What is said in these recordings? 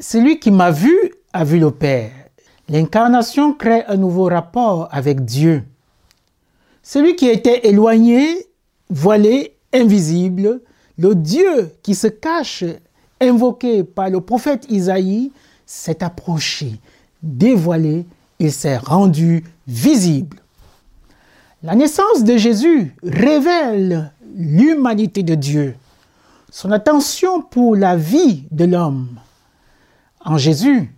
celui qui m'a vu a vu le Père. L'incarnation crée un nouveau rapport avec Dieu. Celui qui était éloigné, voilé, invisible, le Dieu qui se cache, invoqué par le prophète Isaïe, s'est approché, dévoilé, il s'est rendu visible. La naissance de Jésus révèle l'humanité de Dieu, son attention pour la vie de l'homme. En Jésus,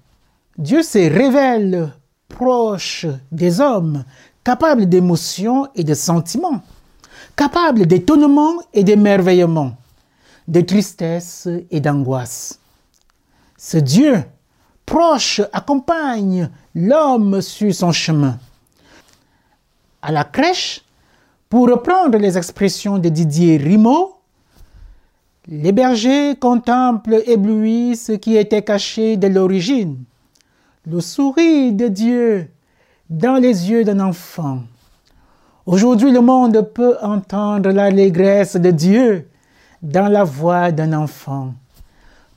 Dieu se révèle proche des hommes, capable d'émotions et de sentiments, capable d'étonnement et d'émerveillement, de tristesse et d'angoisse. Ce Dieu proche accompagne l'homme sur son chemin. À la crèche, pour reprendre les expressions de Didier Rimaud, les bergers contemplent éblouis ce qui était caché de l'origine, le sourire de Dieu dans les yeux d'un enfant. Aujourd'hui, le monde peut entendre l'allégresse de Dieu dans la voix d'un enfant.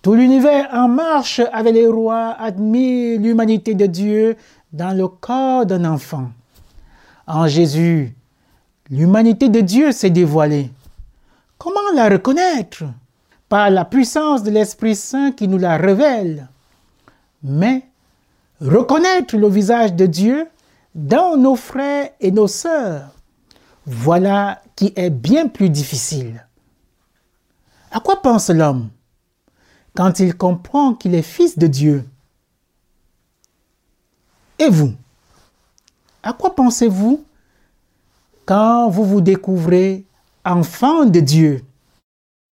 Tout l'univers en marche avec les rois admire l'humanité de Dieu dans le corps d'un enfant. En Jésus, l'humanité de Dieu s'est dévoilée. Comment la reconnaître? Par la puissance de l'Esprit Saint qui nous la révèle. Mais reconnaître le visage de Dieu dans nos frères et nos sœurs, voilà qui est bien plus difficile. À quoi pense l'homme quand il comprend qu'il est fils de Dieu? Et vous À quoi pensez-vous quand vous vous découvrez enfant de Dieu